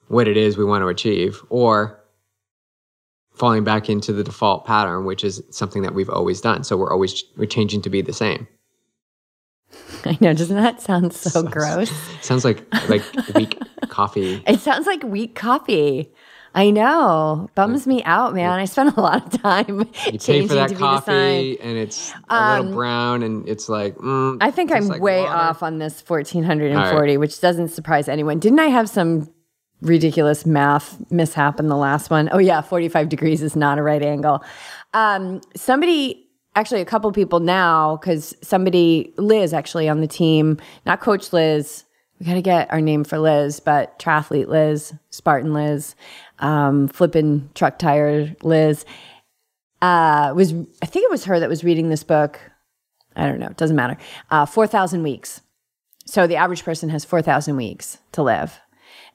what it is we want to achieve or falling back into the default pattern, which is something that we've always done. So we're always we're changing to be the same. I know. Doesn't that sound so gross? Sounds like like weak coffee. It sounds like weak coffee. I know. Bums me out, man. I spent a lot of time You pay changing for that coffee and it's a little brown and it's like mm, I think I'm like way water. off on this 1440, which doesn't surprise anyone. Didn't I have some ridiculous math mishap in the last one? Oh, yeah, 45 degrees is not a right angle. Um, somebody, actually, a couple people now, because somebody, Liz actually on the team, not Coach Liz, we got to get our name for Liz, but triathlete Liz, Spartan Liz, um, flipping truck tire Liz, uh, was, I think it was her that was reading this book. I don't know, it doesn't matter. Uh, 4,000 weeks. So the average person has 4,000 weeks to live.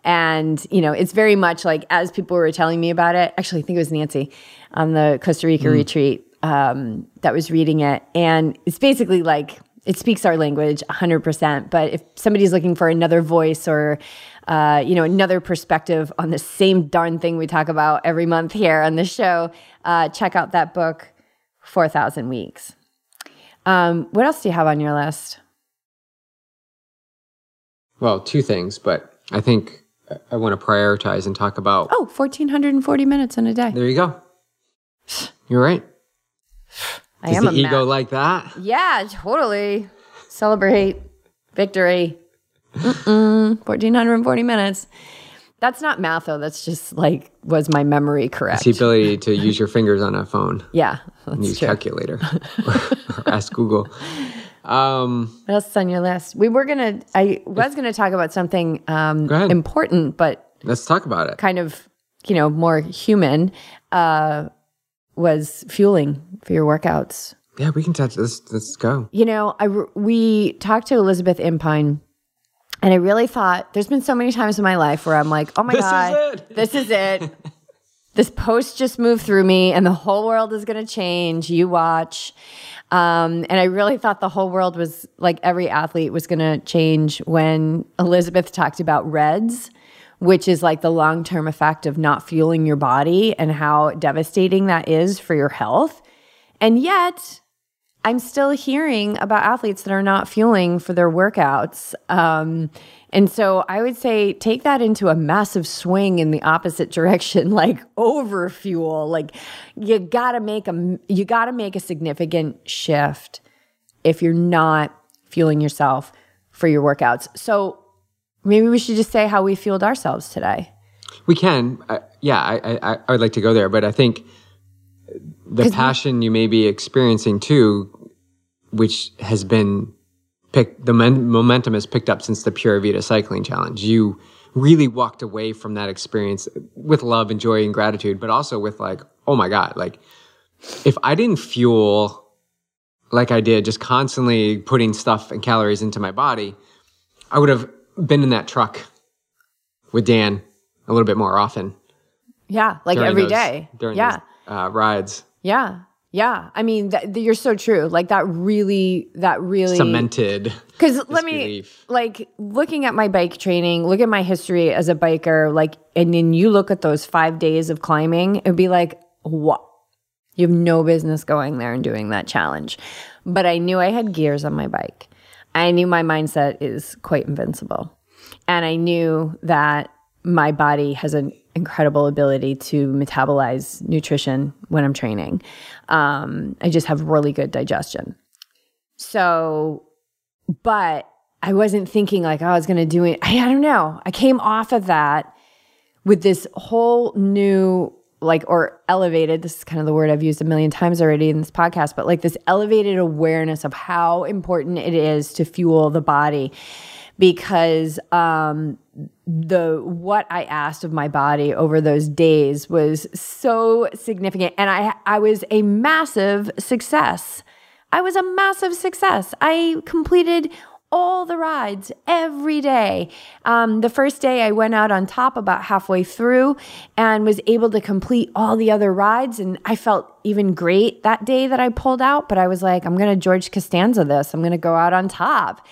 And, you know, it's very much like as people were telling me about it, actually, I think it was Nancy on the Costa Rica retreat um, that was reading it. And it's basically like, it speaks our language 100%. But if somebody's looking for another voice or, uh, you know, another perspective on the same darn thing we talk about every month here on the show, uh, check out that book, 4,000 Weeks. Um, what else do you have on your list? Well, two things, but I think I- I want to prioritize and talk about. Oh, 1,440 minutes in a day. There you go. You're right. I Does am the a ego math- like that? Yeah, totally. Celebrate victory. Mm-mm, 1,440 minutes. That's not math, though. That's just like, was my memory correct? It's the ability to use your fingers on a phone, yeah, and that's use true. calculator, or ask Google. Um, What else is on your list? We were going to, I was going to talk about something um, important, but let's talk about it. kind of, you know, more human, uh, was fueling for your workouts. Yeah, we can touch. Let's let's go. You know, I we talked to Elizabeth Inpyn, and I really thought there's been so many times in my life where I'm like, oh my This is god, it. this is it, this post just moved through me and the whole world is going to change. You watch. Um, and I really thought the whole world was like every athlete was going to change when Elizabeth talked about RED-S, which is like the long term effect of not fueling your body and how devastating that is for your health. And yet, I'm still hearing about athletes that are not fueling for their workouts. Um, and so I would say take that into a massive swing in the opposite direction, like over fuel. Like you gotta make a you gotta make a significant shift if you're not fueling yourself for your workouts. So maybe we should just say how we fueled ourselves today. We can, uh, yeah. I, I I would like to go there, but I think the passion you may be experiencing too, which has been picked, the men, momentum has picked up since the Pura Vida Cycling Challenge. You really walked away from that experience with love and joy and gratitude, but also with like, oh my God, like if I didn't fuel like I did, just constantly putting stuff and calories into my body, I would have been in that truck with Dan a little bit more often. Yeah, like every those, day. during yeah. those, uh, rides. Yeah. Yeah. I mean, that, you're so true. Like that really, that really cemented. Because let me, like, looking at my bike training, look at my history as a biker, like, and then you look at those five days of climbing, it'd be like, what? You have no business going there and doing that challenge. But I knew I had gears on my bike. I knew my mindset is quite invincible. And I knew that my body has an incredible ability to metabolize nutrition when I'm training. Um, I just have really good digestion. So, but I wasn't thinking like, oh, I was going to do it. I, I don't know. I came off of that with this whole new, like, or elevated, this is kind of the word I've used a million times already in this podcast, but like this elevated awareness of how important it is to fuel the body because um, the what I asked of my body over those days was so significant, and I I was a massive success. I was a massive success. I completed all the rides every day. Um, the first day I went out on top about halfway through and was able to complete all the other rides. And I felt even great that day that I pulled out, but I was like, I'm going to George Costanza this. I'm going to go out on top.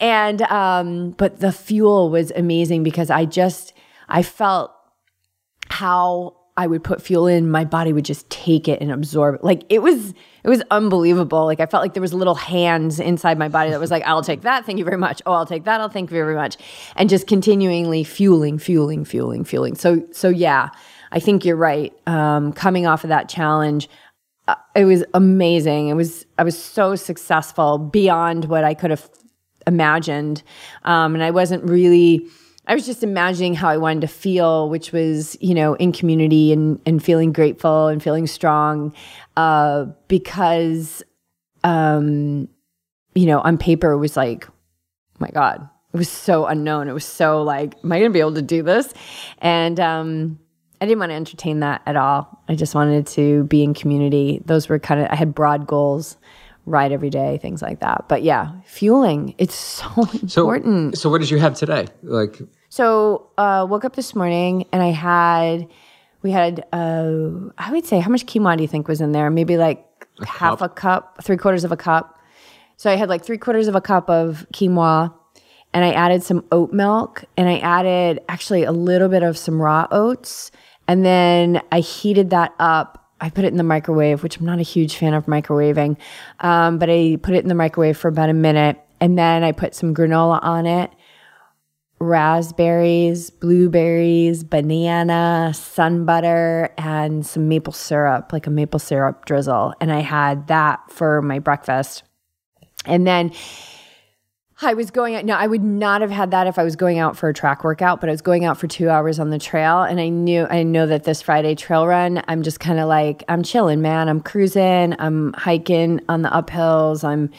And um, but the fuel was amazing because I just I felt how I would put fuel in, my body would just take it and absorb it. Like it was it was unbelievable. Like I felt like there was little hands inside my body that was like, I'll take that, thank you very much. Oh, I'll take that, I'll thank you very much. And just continually fueling, fueling, fueling, fueling. So so yeah, I think you're right. Um, coming off of that challenge, uh, it was amazing. It was I was so successful beyond what I could have imagined. Um, and I wasn't really, I was just imagining how I wanted to feel, which was, you know, in community and, and feeling grateful and feeling strong uh, because, um, you know, on paper it was like, oh my God, it was so unknown. It was so like, am I going to be able to do this? And, um, I didn't want to entertain that at all. I just wanted to be in community. Those were kind of, I had broad goals ride every day, things like that. But yeah, fueling, it's so important. So, so what did you have today? Like, so uh, woke up this morning and I had, we had, uh, I would say, how much quinoa do you think was in there? Maybe like a half cup. a cup, three quarters of a cup. So I had like three quarters of a cup of quinoa and I added some oat milk and I added actually a little bit of some raw oats. And then I heated that up I put it in the microwave, which I'm not a huge fan of microwaving, um, but I put it in the microwave for about a minute. And then I put some granola on it raspberries, blueberries, banana, sun butter, and some maple syrup, like a maple syrup drizzle. And I had that for my breakfast. And then I was going out. No, I would not have had that if I was going out for a track workout, but I was going out for two hours on the trail. And I knew, I know that this Friday trail run, I'm just kind of like, I'm chilling, man. I'm cruising, I'm hiking on the uphills. I'm,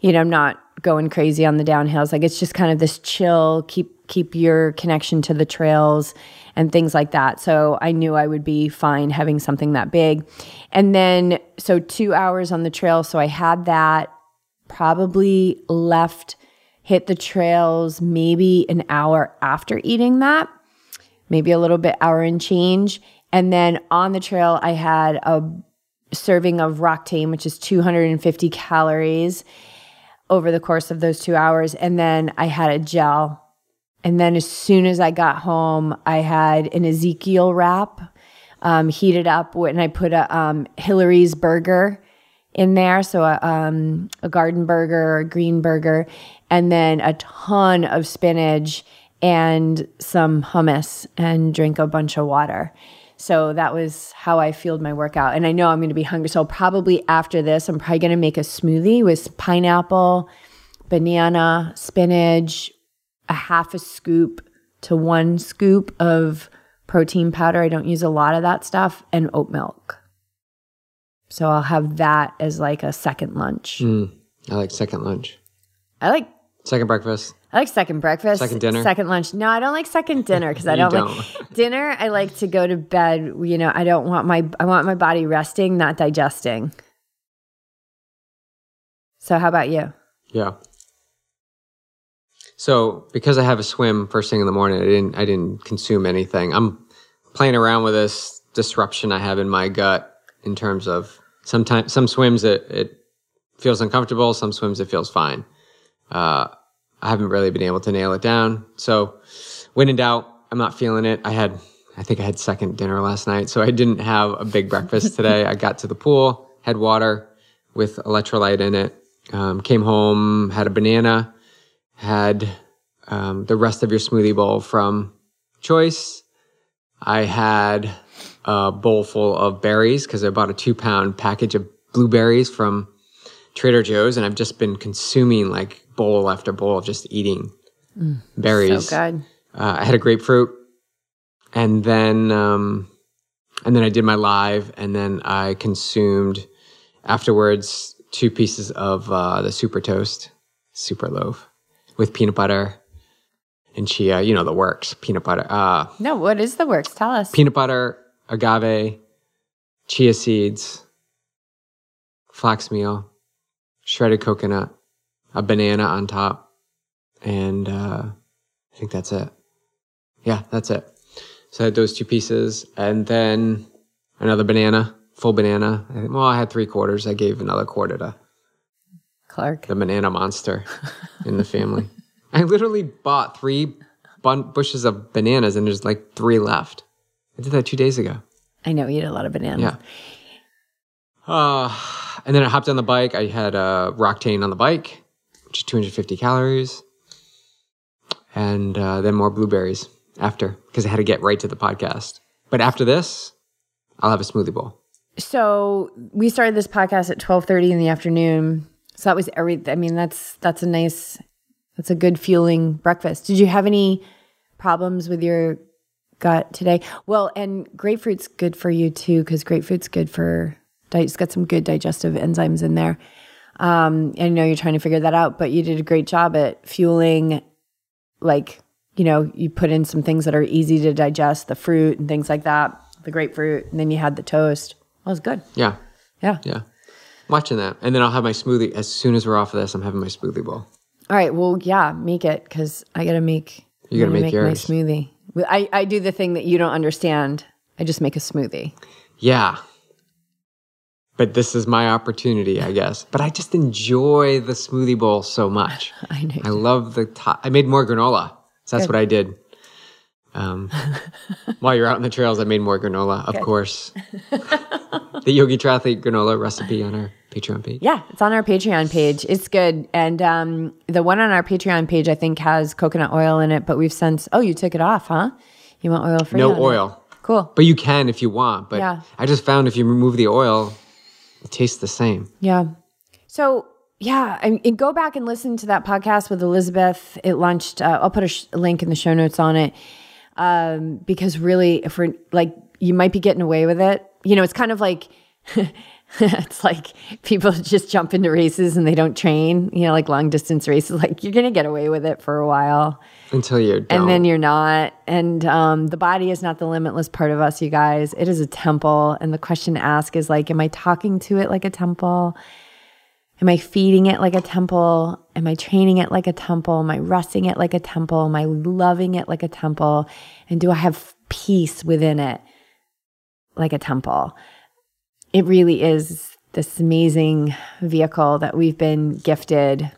you know, I'm not going crazy on the downhills. Like it's just kind of this chill, keep, keep your connection to the trails and things like that. So I knew I would be fine having something that big. And then, so two hours on the trail. So I had that probably left hit the trails maybe an hour after eating that, maybe a little bit hour and change. And then on the trail, I had a serving of Roctane, which is 250 calories over the course of those two hours. And then I had a gel. And then as soon as I got home, I had an Ezekiel wrap um, heated up, and I put a um, Hilary's burger in there. So a, um, a garden burger or a green burger, and then a ton of spinach and some hummus and drink a bunch of water. So that was how I fueled my workout. And I know I'm going to be hungry. So probably after this, I'm probably going to make a smoothie with pineapple, banana, spinach, a half a scoop to one scoop of protein powder. I don't use a lot of that stuff and oat milk. So I'll have that as like a second lunch. Mm, I like second lunch. I like second breakfast. I like second breakfast. Second dinner. Second lunch. No, I don't like second dinner because I don't, don't. like dinner. I like to go to bed. You know, I don't want my I want my body resting, not digesting. So how about you? Yeah. So because I have a swim first thing in the morning, I didn't I didn't consume anything. I'm playing around with this disruption I have in my gut in terms of sometimes some swims it it feels uncomfortable, some swims it feels fine. Uh, I haven't really been able to nail it down. So when in doubt, I'm not feeling it. I had, I think I had second dinner last night, so I didn't have a big breakfast today. I got to the pool, had water with electrolyte in it, um, came home, had a banana, had um, the rest of your smoothie bowl from Choice. I had a bowl full of berries because I bought a two pound package of blueberries from Trader Joe's, and I've just been consuming like bowl after bowl of just eating mm, berries. So good. Uh, I had a grapefruit, and then um, and then I did my live, and then I consumed afterwards two pieces of uh, the super toast, super loaf with peanut butter and chia. You know the works, peanut butter. Uh, no, what is the works? Tell us. Peanut butter, agave, chia seeds, flax meal, shredded coconut, a banana on top, and uh, I think that's it. Yeah, that's it. So I had those two pieces, and then another banana, full banana. Well, I had three quarters. I gave another quarter to Clark, the banana monster in the family. I literally bought three bun- bushes of bananas, and there's like three left. I did that two days ago. I know you eat a lot of bananas. Yeah. Uh, and then I hopped on the bike. I had a Roctane on the bike which is 250 calories, and uh, then more blueberries after because I had to get right to the podcast. But after this, I'll have a smoothie bowl. So we started this podcast at 12:30 in the afternoon. So that was every. I mean, that's that's a nice, that's a good fueling breakfast. Did you have any problems with your gut today? Well, and grapefruit's good for you too because grapefruit's good for. It's got some good digestive enzymes in there. Um, I know you're trying to figure that out, but you did a great job at fueling, like, you know, you put in some things that are easy to digest, the fruit and things like that, the grapefruit, and then you had the toast. That was good. Yeah. Yeah. Yeah. Watching that. And then I'll have my smoothie. As soon as we're off of this, I'm having my smoothie bowl. All right. Well, yeah, make it because I got to make, you got to make, make yours. my smoothie. I, I do the thing that you don't understand. I just make a smoothie. Yeah but this is my opportunity, I guess. But I just enjoy the smoothie bowl so much. I know. I love the top. I made more granola. So that's Good. what I did. Um, while you're out in the trails, I made more granola, of Good. course. the Yogi Triathlete granola recipe on our Patreon page. Yeah, it's on our Patreon page. It's good. And um, the one on our Patreon page, I think, has coconut oil in it, but we've since, oh, you took it off, huh? You want oil free? No oil. It? Cool. But you can if you want. But yeah. I just found if you remove the oil, it tastes the same. Yeah. So yeah, I mean, go back and listen to that podcast with Elizabeth. It launched. Uh, I'll put a sh- link in the show notes on it um, because really, if we're like, you might be getting away with it. You know, it's kind of like. it's like people just jump into races and they don't train, you know, like long distance races. Like you're going to get away with it for a while until you're and then you're not. And um, the body is not the limitless part of us, you guys. It is a temple. And the question to ask is like, am I talking to it like a temple? Am I feeding it like a temple? Am I training it like a temple? Am I resting it like a temple? Am I loving it like a temple? And do I have peace within it? like a temple. It really is this amazing vehicle that we've been gifted.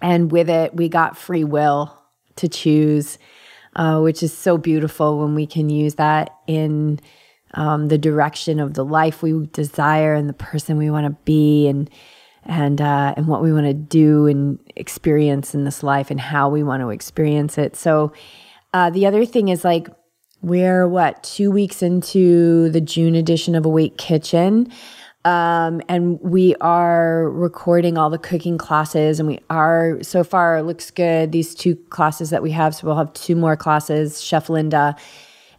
And with it, we got free will to choose, uh, which is so beautiful when we can use that in um, the direction of the life we desire and the person we want to be and and uh, and what we want to do and experience in this life and how we want to experience it. So uh, the other thing is like we're what two weeks into the June edition of Awake Kitchen. Um, and we are recording all the cooking classes and we are so far looks good these two classes that we have so we'll have two more classes chef linda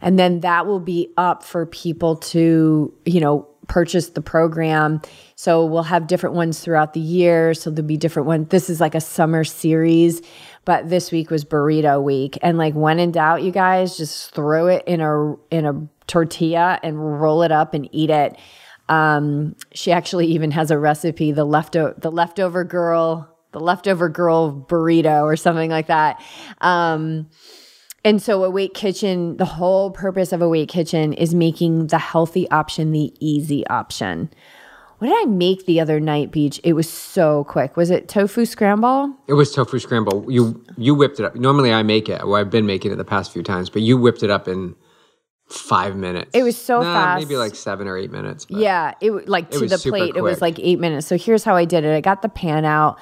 and then that will be up for people to you know purchase the program so we'll have different ones throughout the year so there'll be different ones this is like a summer series but this week was burrito week. And like when in doubt you guys just throw it in a in a tortilla and roll it up and eat it. Um, she actually even has a recipe the leftover the leftover girl the leftover girl burrito or something like that. Um, and so Awake Kitchen, the whole purpose of Awake Kitchen is making the healthy option the easy option. What did I make the other night, Beach? It was so quick. Was it tofu scramble? It was tofu scramble. You you whipped it up. Normally I make it. Well, I've been making it the past few times, but you whipped it up in five minutes. It was so Nah, fast. Maybe like seven or eight minutes. but- Yeah, it like It to was the plate. It was like eight minutes. So here's how I did it. I got the pan out,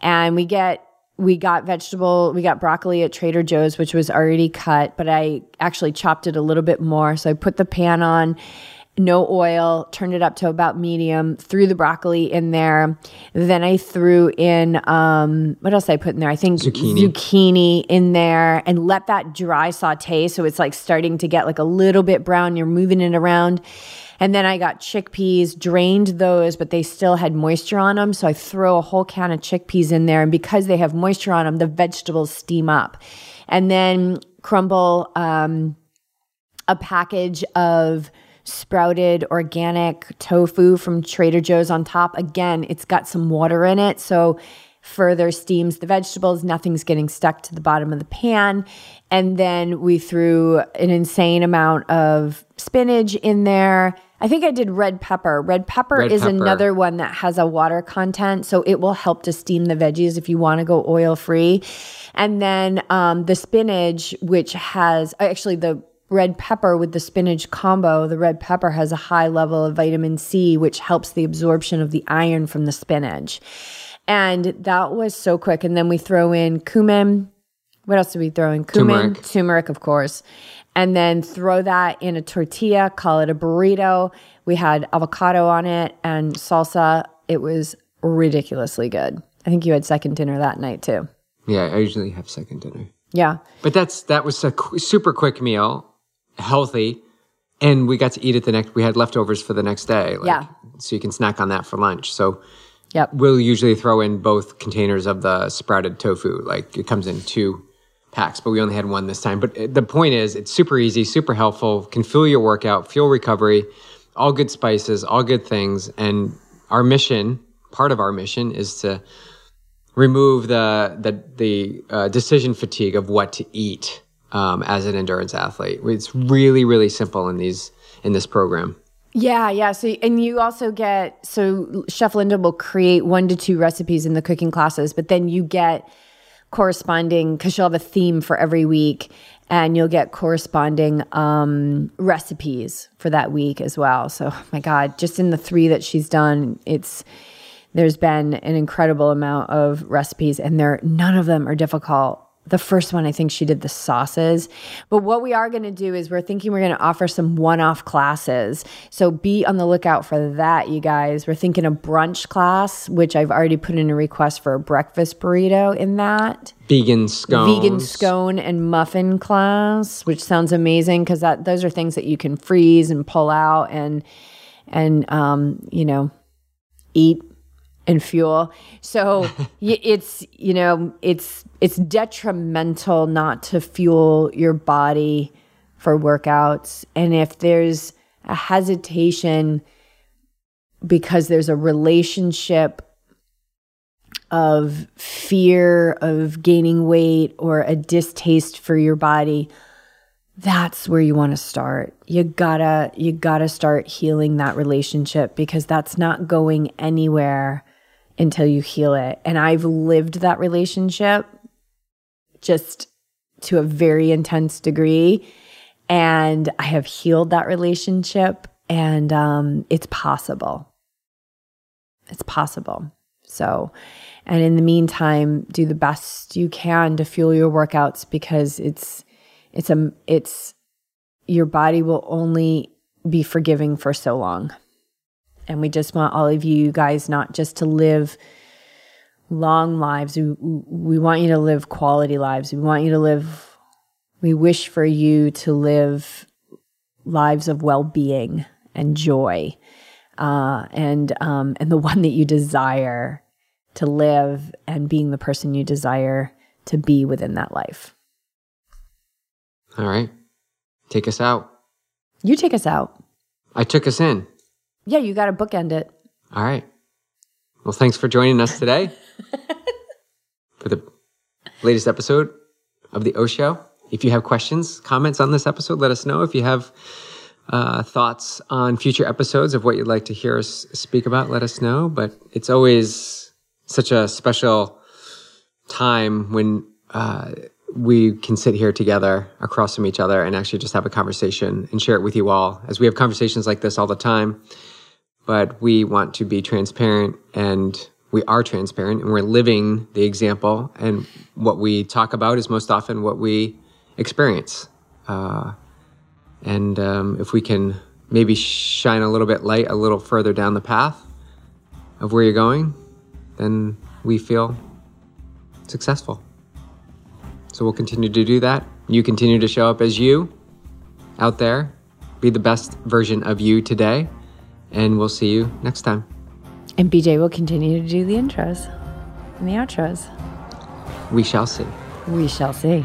and we get we got vegetable. We got broccoli at Trader Joe's, which was already cut, but I actually chopped it a little bit more. So I put the pan on. No oil, turned it up to about medium, threw the broccoli in there. Then I threw in, um, what else did I put in there? I think Zucchini. zucchini in there and let that dry saute. So it's like starting to get like a little bit brown. You're moving it around. And then I got chickpeas, drained those, but they still had moisture on them. So I throw a whole can of chickpeas in there. And because they have moisture on them, the vegetables steam up. And then crumble um, a package of sprouted organic tofu from Trader Joe's on top. Again, it's got some water in it. So further steams the vegetables. Nothing's getting stuck to the bottom of the pan. And then we threw an insane amount of spinach in there. I think I did red pepper. Red pepper Red is pepper. another one that has a water content. So it will help to steam the veggies if you want to go oil free. And then um, the spinach, which has actually the red pepper with the spinach combo, the red pepper has a high level of vitamin C, which helps the absorption of the iron from the spinach. And that was so quick. And then we throw in cumin. What else did we throw in? Cumin, Turmeric. turmeric, of course. And then throw that in a tortilla, call it a burrito. We had avocado on it and salsa. It was ridiculously good. I think you had second dinner that night too. Yeah, I usually have second dinner. Yeah. But that's that was a qu- super quick meal, healthy, and we got to eat it the next. We had leftovers for the next day. Like, Yeah. So you can snack on that for lunch. So Yep. we'll usually throw in both containers of the sprouted tofu. Like it comes in two packs, but we only had one this time. But the point is, it's super easy, super helpful, can fuel your workout, fuel recovery, all good spices, all good things. And our mission, part of our mission, is to remove the the the uh, decision fatigue of what to eat um, as an endurance athlete. It's really really simple in these in this program. Yeah, yeah. So, and you also get so Chef Linda will create one to two recipes in the cooking classes, but then you get corresponding because she'll have a theme for every week, and you'll get corresponding um, recipes for that week as well. So, oh my God, just in the three that she's done, it's there's been an incredible amount of recipes, and they're none of them are difficult. The first one, I think she did the sauces. But what we are going to do is we're thinking we're going to offer some one off classes. So be on the lookout for that, you guys. We're thinking a brunch class, which I've already put in a request for a breakfast burrito in that. Vegan scone. Vegan scone and muffin class, which sounds amazing because that those are things that you can freeze and pull out and and um, you know eat and fuel. So it's you know it's it's detrimental not to fuel your body for workouts, and if there's a hesitation because there's a relationship of fear of gaining weight or a distaste for your body that's where you want to start. You gotta, you gotta start healing that relationship because that's not going anywhere until you heal it. And I've lived that relationship just to a very intense degree. And I have healed that relationship, and um, it's possible. It's possible. So, and in the meantime, do the best you can to fuel your workouts because it's it's a it's your body will only be forgiving for so long. And we just want all of you guys not just to live long lives. We, we want you to live quality lives. We want you to live, we wish for you to live lives of well being and joy. Uh, and um, and the one that you desire to live and being the person you desire to be within that life. All right. Take us out. You take us out. I took us in. Yeah, you got to bookend it. All right. Well, thanks for joining us today for the latest episode of the O Show. If you have questions, comments on this episode, let us know. If you have uh, thoughts on future episodes of what you'd like to hear us speak about, let us know. But it's always such a special time when uh, we can sit here together across from each other and actually just have a conversation and share it with you all as we have conversations like this all the time but we want to be transparent and we are transparent and we're living the example and what we talk about is most often what we experience. Uh, and um, if we can maybe shine a little bit light a little further down the path of where you're going then we feel successful. So we'll continue to do that. You continue to show up as you out there. Be the best version of you today and we'll see you next time. And BJ will continue to do the intros and the outros. We shall see. We shall see.